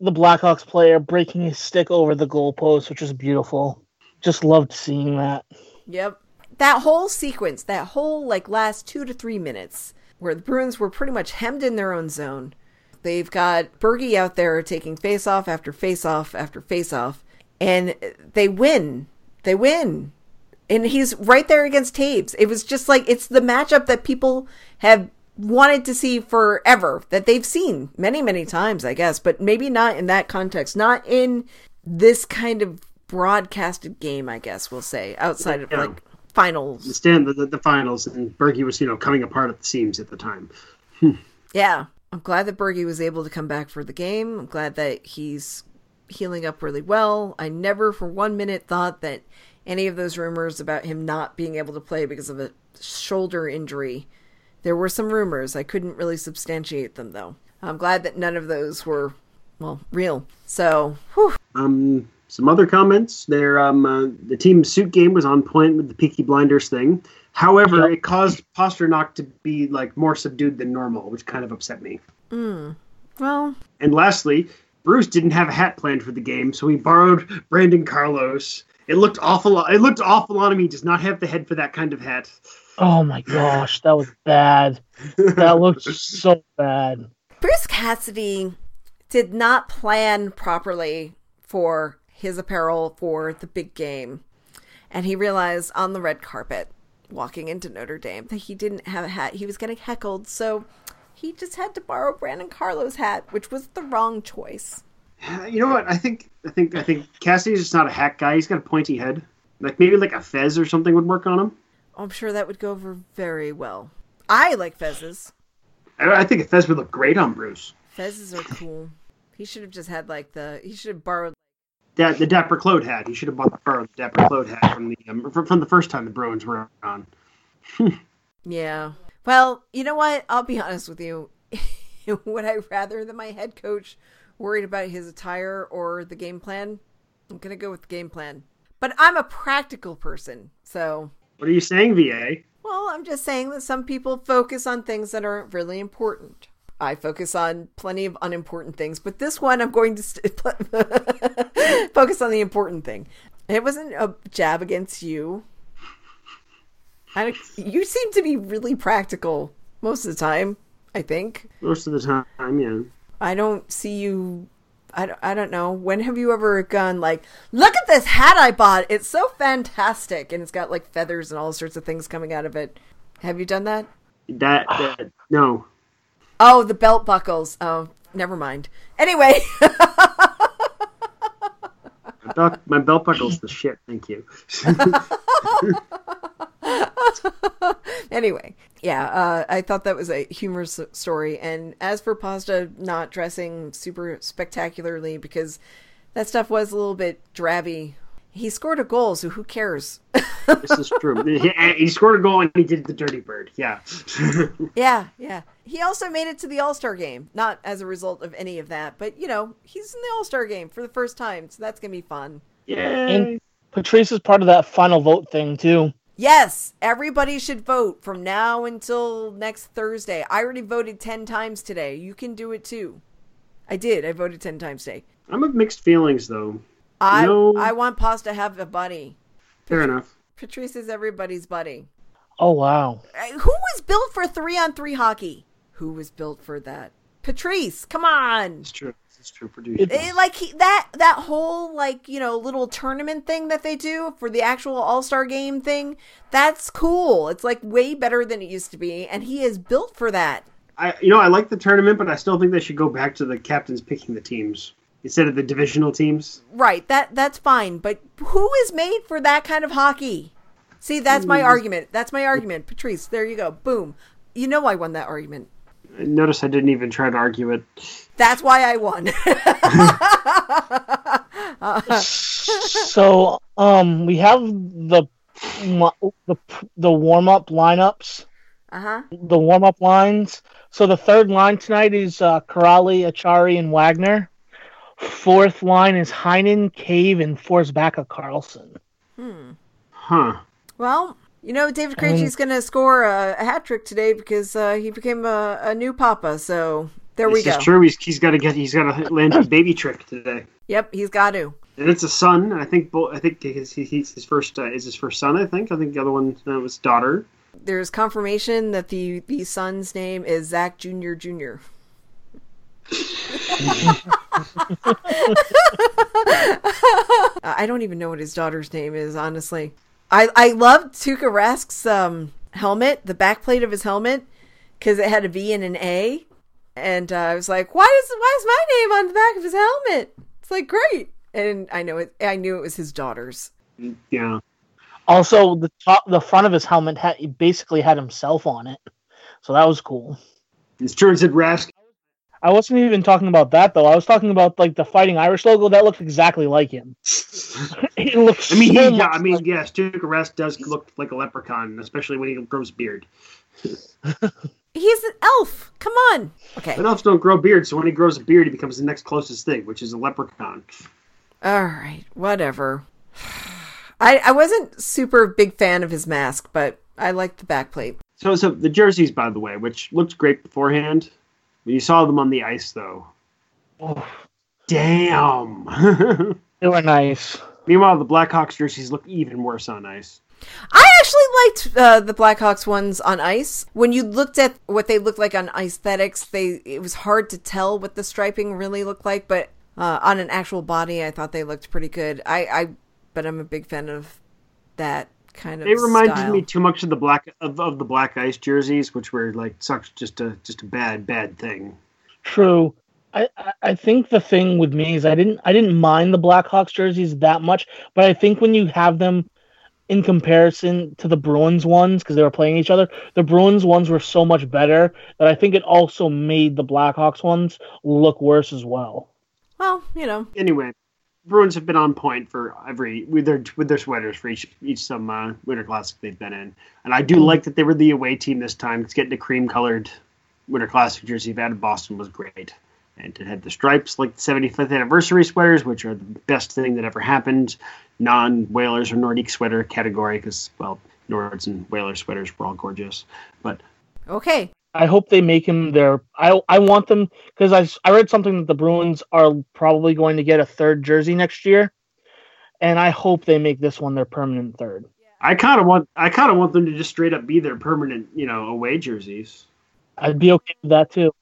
the Blackhawks player breaking his stick over the goalpost, which was beautiful. Just loved seeing that. Yep. That whole sequence, that whole like last two to three minutes, where the Bruins were pretty much hemmed in their own zone. They've got Bergy out there taking face off after face off after face off, and they win. They win. And he's right there against Toews. It was just like it's the matchup that people have wanted to see forever, that they've seen many, many times, I guess, but maybe not in that context, not in this kind of broadcasted game, I guess we'll say, outside of Yeah. like finals. The stand the, the, the finals, and Bergy was you know coming apart at the seams at the time. Hmm. Yeah. I'm glad that Bergy was able to come back for the game. I'm glad that he's healing up really well. I never for one minute thought that any of those rumors about him not being able to play because of a shoulder injury. There were some rumors. I couldn't really substantiate them though. I'm glad that none of those were well, real. So, whew. Um, some other comments. There, um, uh, the team suit game was on point with the Peaky Blinders thing. However, Yep. it caused Pastrnak to be like more subdued than normal, which kind of upset me. Mm. well, And lastly, Bruce didn't have a hat planned for the game, so he borrowed Brandon Carlo's. It looked awful. It looked awful on him. He does not have the head for that kind of hat. Oh my gosh, that was bad. That looked so bad. Bruce Cassidy did not plan properly for his apparel for the big game. And he realized on the red carpet, walking into Notre Dame, that he didn't have a hat. He was getting heckled, so he just had to borrow Brandon Carlo's hat, which was the wrong choice. (sighs) You know what? I think I think I think Cassidy's just not a hat guy. He's got a pointy head. Like maybe like a fez or something would work on him. I'm sure that would go over very well. I like fezzes. I, I think a fez would look great on Bruce. Fezzes are cool. He should have just had like the. He should have borrowed. That the Dapper Claude hat. He should have bought borrowed the Dapper Claude hat from the um, from, from the first time the Bruins were on. (laughs) Yeah. Well, you know what? I'll be honest with you. (laughs) Would I rather that my head coach worried about his attire or the game plan? I'm going to go with the game plan. But I'm a practical person. So, What are you saying, VA? well, I'm just saying that some people focus on things that aren't really important. I focus on plenty of unimportant things, but this one I'm going to st- (laughs) focus on the important thing. It wasn't a jab against you. I, you seem to be really practical most of the time, I think. Most of the time, yeah. I don't see you. I don't, I don't know. When have you ever gone like, look at this hat I bought? It's so fantastic. And it's got like feathers and all sorts of things coming out of it. Have you done that? That, that no. Oh, the belt buckles. Oh, never mind. Anyway, My belt, my belt buckle's the shit. Thank you. (laughs) (laughs) anyway, yeah, uh, I thought that was a humorous story. And as for Pasta not dressing super spectacularly, because that stuff was a little bit drabby, he scored a goal, so who cares? (laughs) this is true. He, he scored a goal and he did the dirty bird. Yeah. (laughs) yeah, yeah. He also made it to the All Star game, not as a result of any of that, but you know, he's in the All Star game for the first time, so that's gonna be fun. Yay. And Patrice is part of that final vote thing too. Yes, everybody should vote from now until next Thursday. I already voted 10 times today. You can do it too. I did. I voted 10 times today. I'm of mixed feelings, though. I No. I want Paz to have a buddy. Fair enough. Patrice is everybody's buddy. Oh wow. Uh, Who was built for 3 on 3 hockey? Who was built for that? Patrice, come on. It's true. It's true. Producer. Eh, like he, that that whole like you know little tournament thing that they do for the actual all-star game thing that's cool it's like way better than it used to be and he is built for that I, you know, I like the tournament, but I still think they should go back to the captains picking the teams instead of the divisional teams. right that that's fine but who is made for that kind of hockey see that's my argument that's my argument patrice there you go boom you know i won that argument Notice I didn't even try to argue it. That's why i won (laughs) so um we have the the the warm up lineups Uh huh. the warm up lines. So the third line tonight is uh, Kuraly, Acciari, and Wagner. Fourth line is Heinen, Cave, and Forsbacka Karlsson. Hmm. Huh. Well, you know, David I mean- Krejci's going to score a, a hat trick today because uh, he became a, a new papa. So there we This go. is true. He's, he's got to get. He's got to land a baby trick today, Yep, he's got to. and it's a son. I think. I think his, he's his first uh, is his first son. I think. I think the other one uh, was daughter. There's confirmation that the the son's name is Zach Junior Junior. (laughs) I don't even know what his daughter's name is, honestly. I I loved Tuukka Rask's um, helmet, the backplate of his helmet, because it had a V and an A, and uh, I was like, why does why is my name on the back of his helmet? It's like great, and I know it. I knew it was his daughter's. Yeah. Also, the top, the front of his helmet had, basically had himself on it, so that was cool. It's true. It said Rask. I wasn't even talking about that though. I was talking about like the Fighting Irish logo that looked exactly like him. (laughs) it looks. I mean, so he, yeah, much I mean, like- yes, Tuukka Rask does look like a leprechaun, especially when he grows beard. (laughs) He's an elf. Come on. Okay. But elves don't grow beards, so when he grows a beard, he becomes the next closest thing, which is a leprechaun. All right, whatever. I I wasn't super big fan of his mask, but I liked the backplate. So, so the jerseys, by the way, which looked great beforehand, when you saw them on the ice, though, Oh, damn. (laughs) they were nice. Meanwhile, the Blackhawks jerseys look even worse on ice. I actually liked uh, the Blackhawks ones on ice. When you looked at what they looked like on aesthetics, they it was hard to tell what the striping really looked like. But uh, on an actual body, I thought they looked pretty good. I, I but I'm a big fan of that kind of. It reminded style. me too much of the black of, of the black ice jerseys, which were like such just a just a bad bad thing. True. I, I- I think the thing with me is I didn't I didn't mind the Blackhawks jerseys that much, but I think when you have them in comparison to the Bruins ones because they were playing each other, the Bruins ones were so much better that I think it also made the Blackhawks ones look worse as well. Well, you know, Anyway, Bruins have been on point for every with their with their sweaters for each each some uh, Winter Classic they've been in, and I do like that they were the away team this time. It's getting a cream colored Winter Classic jersey. You've had in Boston was great, and it had the stripes like the 75th anniversary sweaters, which are the best thing that ever happened. Non Whalers or Nordique sweater category because well, Nords and Whaler sweaters were all gorgeous, but okay. I hope they make him their. I I want them because I, I read something that the Bruins are probably going to get a third jersey next year, and I hope they make this one their permanent third. I kind of want I kind of want them to just straight up be their permanent you know away jerseys. I'd be okay with that too.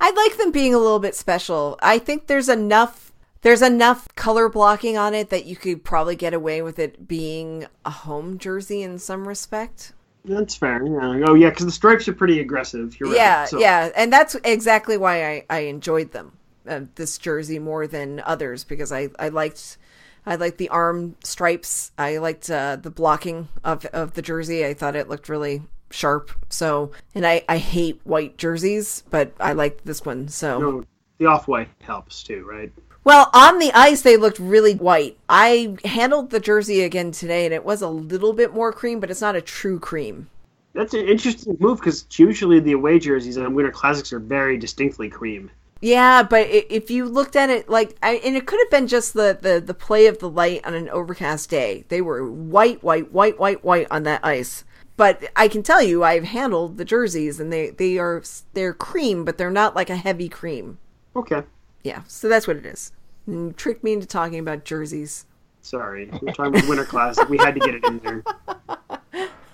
I like them being a little bit special. I think there's enough there's enough color blocking on it that you could probably get away with it being a home jersey in some respect. That's fair. Yeah. Oh yeah, because the stripes are pretty aggressive. You're right. yeah, So- yeah, and that's exactly why I I enjoyed them. Uh, this jersey more than others because I I liked I liked the arm stripes. I liked uh, the blocking of of the jersey. I thought it looked really sharp. So, and I I hate white jerseys, but I liked this one. So, No, the off white helps too, right? Well, on the ice, they looked really white. I handled the jersey again today, and it was a little bit more cream, but it's not a true cream. That's an interesting move because usually the away jerseys on Winter Classics are very distinctly cream. Yeah, but if you looked at it like, I, and it could have been just the, the the play of the light on an overcast day. They were white, white, white, white, white on that ice. But I can tell you, I've handled the jerseys, and they they are they're cream, but they're not like a heavy cream. Okay, Yeah, so that's what it is. You tricked me into talking about jerseys. sorry. We're talking about Winter Classic. We had to get it in there.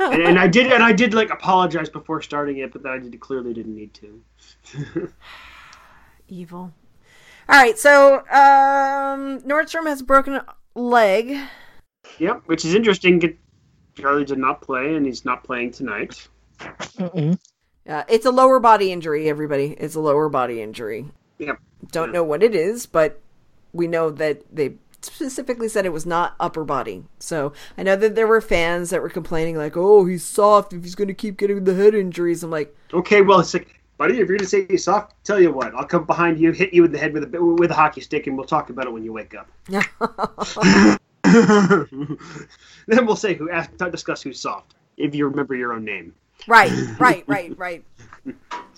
And, and I did, and I did like apologize before starting it, but then I did clearly didn't need to. (sighs) Evil. All right, so um, Nordstrom has a broken leg. Yep, which is interesting. Charlie did not play, and he's not playing tonight. Mm-mm. Uh, it's a lower body injury. Everybody, it's a lower body injury. Yep. Don't know what it is, but we know that they specifically said it was not upper body. So I know that there were fans that were complaining, like, "Oh, he's soft if he's going to keep getting the head injuries." I'm like, Okay, well, it's like, buddy, if you're gonna say he's soft, tell you what, I'll come behind you, hit you in the head with a with a hockey stick, and we'll talk about it when you wake up. (laughs) (laughs) (laughs) then we'll say who ask discuss who's soft if you remember your own name. Right, (laughs) right, right, right.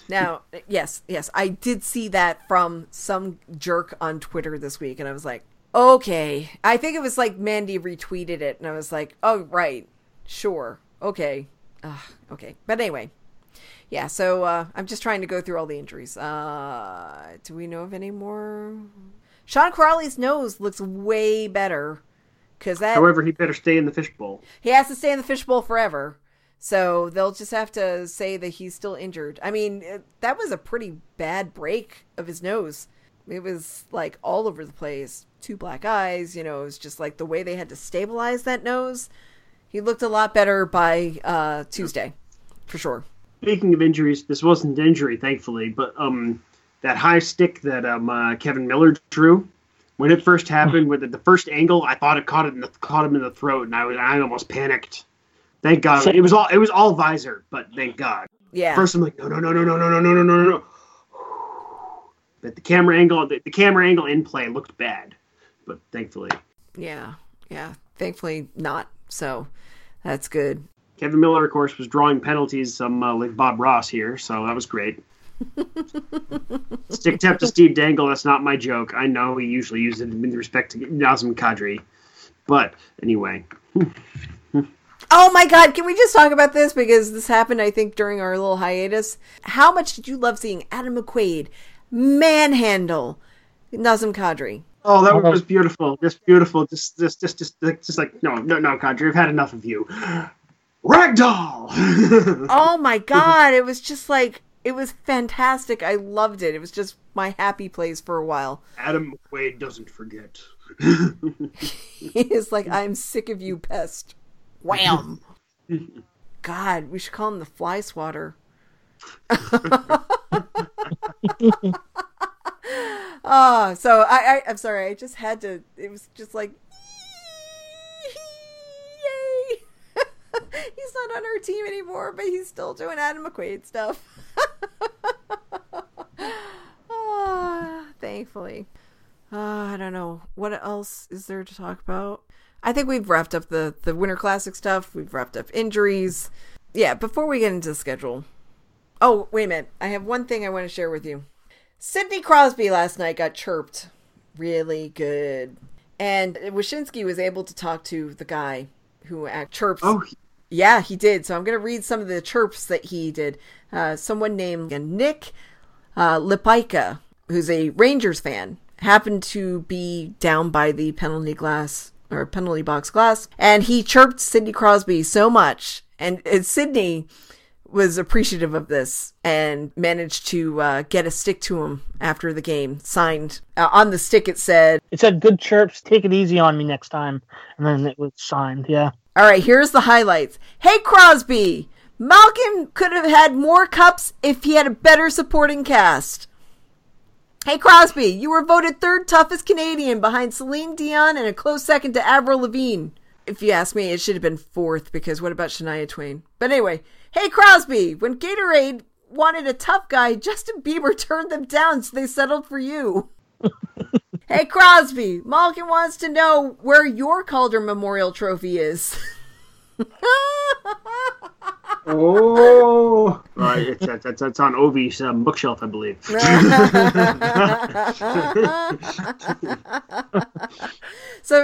Now, yes, yes, I did see that from some jerk on Twitter this week, and I was like, okay. I think it was like Mandy retweeted it, and I was like, oh, right, sure, okay, Ugh, okay. But anyway, yeah. So uh, I'm just trying to go through all the injuries. Uh, do we know of any more? Sean Kuraly's nose looks way better because that. However, he better stay in the fishbowl. He has to stay in the fishbowl forever. So they'll just have to say that he's still injured. I mean, it, that was a pretty bad break of his nose. It was like all over the place. Two black eyes, you know, it was just like the way they had to stabilize that nose. He looked a lot better by uh, Tuesday, for sure. Speaking of injuries, this wasn't an injury, thankfully, but um, that high stick that um, uh, Kevan Miller drew when it first happened, with the first angle, I thought it caught it in the, caught him in the throat, and I was I almost panicked. Thank God. It was all it was all visor, but thank God. Yeah. First I'm like, no, no, no, no, no, no, no, no, no, no, no. But the camera angle, the, the camera angle in play looked bad, but thankfully. Yeah, yeah. Thankfully not. So that's good. Kevan Miller, of course, was drawing penalties, some uh, like Bob Ross here, so that was great. Stick tap to Steve Dangle. That's not my joke. I know he usually uses it with respect to Nazem Kadri, but anyway. Oh my god, can we just talk about this? Because this happened, I think, during our little hiatus. How much did you love seeing Adam McQuaid manhandle Nazem Kadri? Oh, that was beautiful. Just beautiful. Just, just, just, just, just like no, no, no, Kadri. I've had enough of you. (gasps) Ragdoll. (laughs) oh my god, it was just like it was fantastic. I loved it. It was just my happy place for a while. Adam McQuaid doesn't forget. (laughs) he is like, I'm sick of you, pest. Wham! (laughs) God, we should call him the fly swatter. oh, (laughs) so I, I, I'm sorry. I just had to. It was just like, yay! he's not on our team anymore, but he's still doing Adam McQuaid stuff. Oh, thankfully. Uh, I don't know. What else is there to talk about? I think we've wrapped up the, the Winter Classic stuff. We've wrapped up injuries. Yeah, before we get into the schedule. Oh, wait a minute. I have one thing I want to share with you. Sidney Crosby last night got chirped really good. And Wyshynski was able to talk to the guy who act chirps. Oh, yeah, he did. So I'm going to read some of the chirps that he did. Uh, someone named Nick uh, who's a Rangers fan, happened to be down by the penalty glass or penalty box glass, and he chirped Sidney Crosby so much, and, and Sidney was appreciative of this and managed to uh, get a stick to him after the game. Signed uh, on the stick, it said, It said good chirps, take it easy on me next time. And then it was signed, yeah. All right, here's the highlights. Hey, Crosby! Malkin could have had more cups if he had a better supporting cast. Hey, Crosby, you were voted third toughest Canadian behind Celine Dion and a close second to Avril Lavigne. If you ask me, it should have been fourth because what about Shania Twain? But anyway, hey, Crosby, when Gatorade wanted a tough guy, Justin Bieber (laughs) turned them down, so they settled for you. (laughs) hey, Crosby, Malkin wants to know where your Calder Memorial Trophy is. oh, uh, it's, it's, it's on Ovi's um, bookshelf, I believe. (laughs) so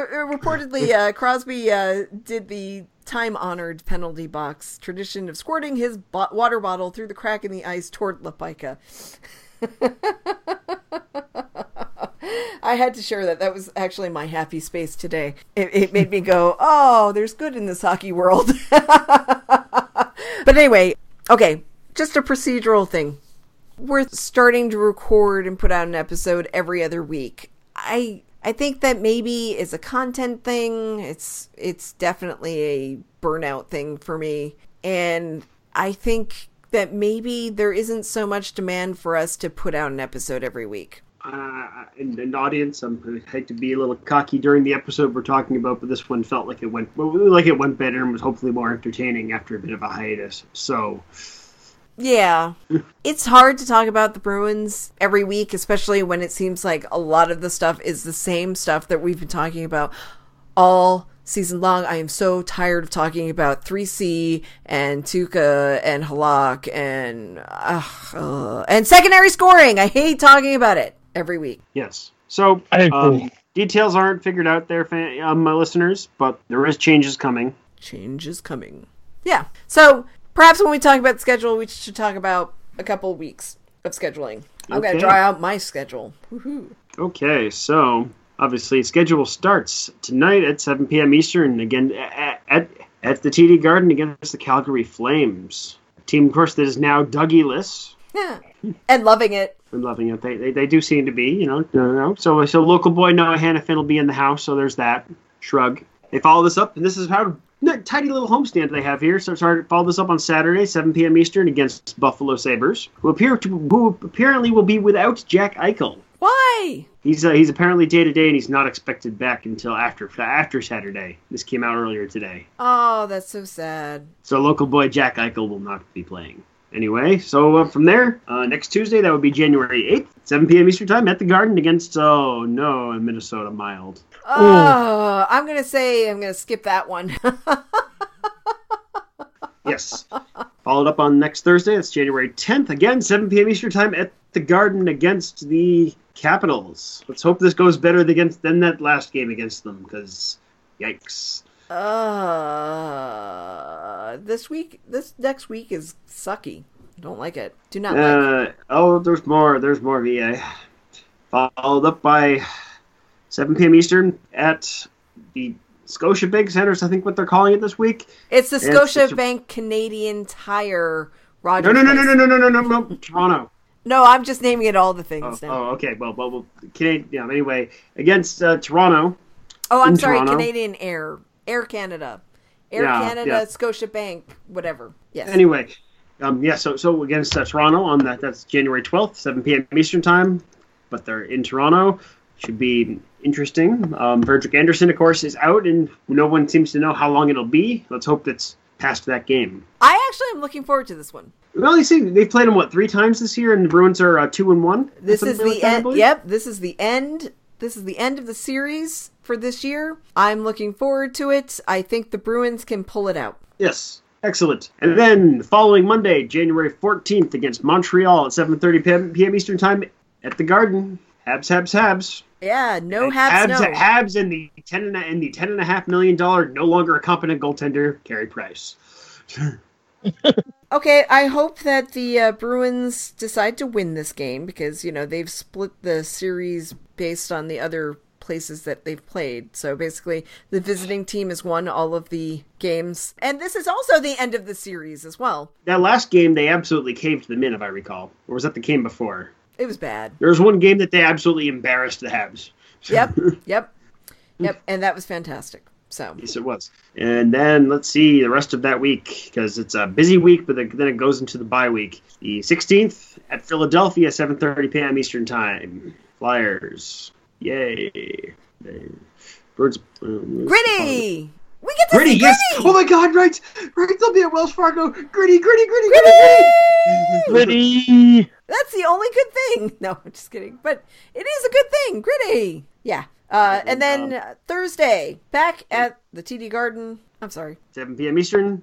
uh, reportedly, uh, Crosby uh, did the time-honored penalty box tradition of squirting his bo- water bottle through the crack in the ice toward Lapaika. (laughs) I had to share that. That was actually my happy space today. It, it made me go, (laughs) oh, there's good in this hockey world. (laughs) but anyway, okay, just a procedural thing. We're starting to record and put out an episode every other week. I I think that maybe is a content thing. It's it's definitely a burnout thing for me. And I think that maybe there isn't so much demand for us to put out an episode every week. Uh, in an audience, I'm, I hate to be a little cocky during the episode we're talking about, but this one felt like it went like it went better and was hopefully more entertaining after a bit of a hiatus. So, yeah, (laughs) it's hard to talk about the Bruins every week, especially when it seems like a lot of the stuff is the same stuff that we've been talking about all season long. I am so tired of talking about 3C and Tuukka and Halak and uh, uh, and secondary scoring. I hate talking about it every week. Yes. So I agree. um, details aren't figured out there, fan, um, my listeners, but there is changes coming. Change is coming. Yeah. So perhaps when we talk about schedule, we should talk about a couple weeks of scheduling. I'm gonna draw out my schedule. Woohoo. Okay, so obviously schedule starts tonight at 7 p.m. Eastern again at at, at the TD Garden against the Calgary Flames. A team, of course, that is now Dougie-less. (laughs) And loving it. I'm loving it. They, they, they do seem to be, you know. No, no, no. So so local boy Noah Hanifin will be in the house. So there's that. Shrug. They follow this up, and this is how tidy little homestand they have here. So sorry, follow this up on Saturday, 7 p.m. Eastern, against Buffalo Sabres, who appear to who apparently will be without Jack Eichel. Why? He's uh, he's apparently day to day, and he's not expected back until after after Saturday. This came out earlier today. Oh, that's so sad. So local boy Jack Eichel will not be playing. Anyway, so uh, from there, uh, next Tuesday, that would be January 8th, 7 p.m. Eastern Time at the Garden against, oh no, in Minnesota Mild. Oh, I'm going to say I'm going to skip that one. (laughs) Yes. Followed up on next Thursday, that's January 10th, again, 7 p.m. Eastern Time at the Garden against the Capitals. Let's hope this goes better against, than that last game against them, because yikes. Uh, this week, this next week is sucky. Don't like it. Do not like Uh, oh, there's more. There's more VA. Followed up by 7 p.m. Eastern at the Scotia Big Centers, I think what they're calling it this week. It's the Scotia Bank Canadian Tire No, Rogers. no, no, no, no, no, no, no, no, no, Toronto. No, I'm just naming it all the Oh, things now. oh, okay. Well, well, well Canadian. Yeah, anyway, against uh, Toronto. Oh, I'm sorry, Toronto. Canadian Air, Air Canada, Air Yeah, Canada, yeah. Scotia Bank, whatever. Yes. Anyway, um, yeah. So, so against uh, Toronto on that. That's January 12th, 7 p.m. Eastern time. But they're in Toronto. Should be interesting. Um, Andersen, of course, is out, and no one seems to know how long it'll be. Let's hope that's past that game. I actually am looking forward to this one. Well, you see, they've played them what three times this year, and the Bruins are uh, two and one. This is the like that, end. Yep, this is the end. This is the end of the series for this year. I'm looking forward to it. I think the Bruins can pull it out. Yes. Excellent. And then the following Monday, January 14th, against Montreal at 7:30 p.m. p.m. Eastern Time at the Garden. Habs, Habs, Habs. Yeah, no Habs, no. Habs, and the ten and a, and the ten and a half million dollar no longer a competent goaltender, Carey Price. (laughs) Okay, I hope that the uh, Bruins decide to win this game because you know they've split the series based on the other places that they've played. So basically, the visiting team has won all of the games, and this is also the end of the series as well. That last game, they absolutely caved them in, if I recall. Or was that the game before? It was bad. There was one game that they absolutely embarrassed the Habs. (laughs) Yep, yep, yep, and that was fantastic. So Yes, it was. And then let's see the rest of that week because it's a busy week, but then then it goes into the bye week. The 16th at Philadelphia, 7:30 p.m. Eastern Time. Flyers, yay! Birds, um, gritty. We get to Gritty, see yes! gritty. Oh my God! Right, right. They'll be at Wells Fargo. Gritty, gritty, gritty, gritty, gritty. Gritty. That's the only good thing. (laughs) No, I'm just kidding. But it is a good thing. Gritty. Yeah. Uh, and then uh, Thursday, back at the TD Garden. I'm sorry. 7 p.m. Eastern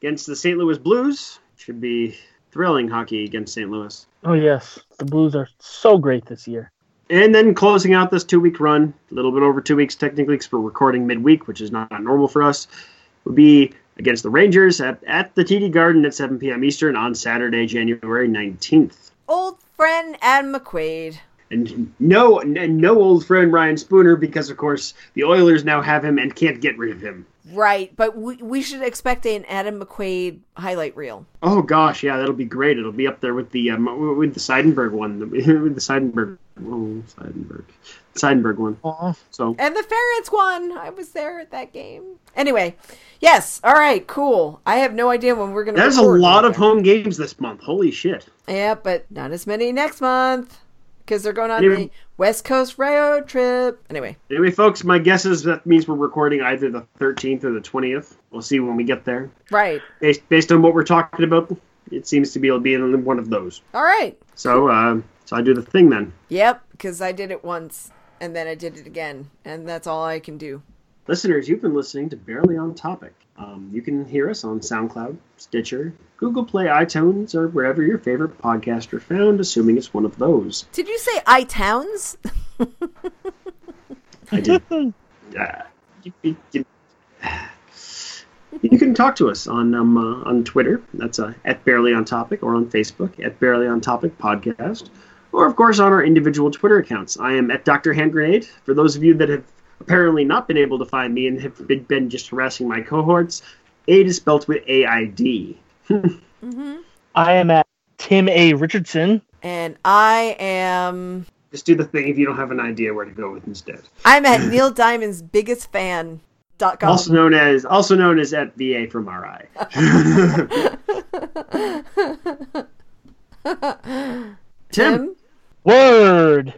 against the St. Louis Blues. Should be thrilling hockey against St. Louis. Oh yes, the Blues are so great this year. And then closing out this two week run, a little bit over two weeks technically, because we're recording midweek, which is not normal for us, would be against the Rangers at, at the TD Garden at 7 p.m. Eastern on Saturday, January 19th. Old friend Adam McQuaid. And no, and no old friend Ryan Spooner, because of course the Oilers now have him and can't get rid of him. Right. But we, we should expect an Adam McQuaid highlight reel. Oh gosh, yeah, that'll be great. It'll be up there with the um, with the Seidenberg one, (laughs) with the Seidenberg, oh Seidenberg, Seidenberg one. Aw. So And the Ferrets one. I was there at that game. Anyway, yes. All right. Cool. I have no idea when we're going to. there's a lot of home games this month. Holy shit! Yeah, but not as many next month because they're going on Anyway- the West Coast road trip. Anyway, Anyway, folks, my guess is that means we're recording either the 13th or the 20th. We'll see when we get there. right. Based, based on what we're talking about, it seems to be it'll be in one of those. All right. So, uh, so I do the thing then. Yep, because I did it once and then I did it again, and that's all I can do. Listeners, you've been listening to Barely on Topic. Um, you can hear us on SoundCloud, Stitcher, Google Play, iTunes, or wherever your favorite podcasts are found, assuming it's one of those. Did you say iTunes? (laughs) I did. Uh, (laughs) you, you- you- you can talk to us on um, uh, on Twitter. That's uh, at Barely on Topic, or on Facebook at Barely on Topic Podcast, or of course on our individual Twitter accounts. I am at Dr. Hand Grenade. For those of you that have apparently not been able to find me and have been, been just harassing my cohorts, Aid is spelt with A I D. I am at Tim A. Richardson. And I am Just do the thing if you don't have an idea where to go with instead. I'm at (laughs) Neil Diamond's biggest fan. Dot com. Also known as also known as at VA from RI. Tim. Tim? Word.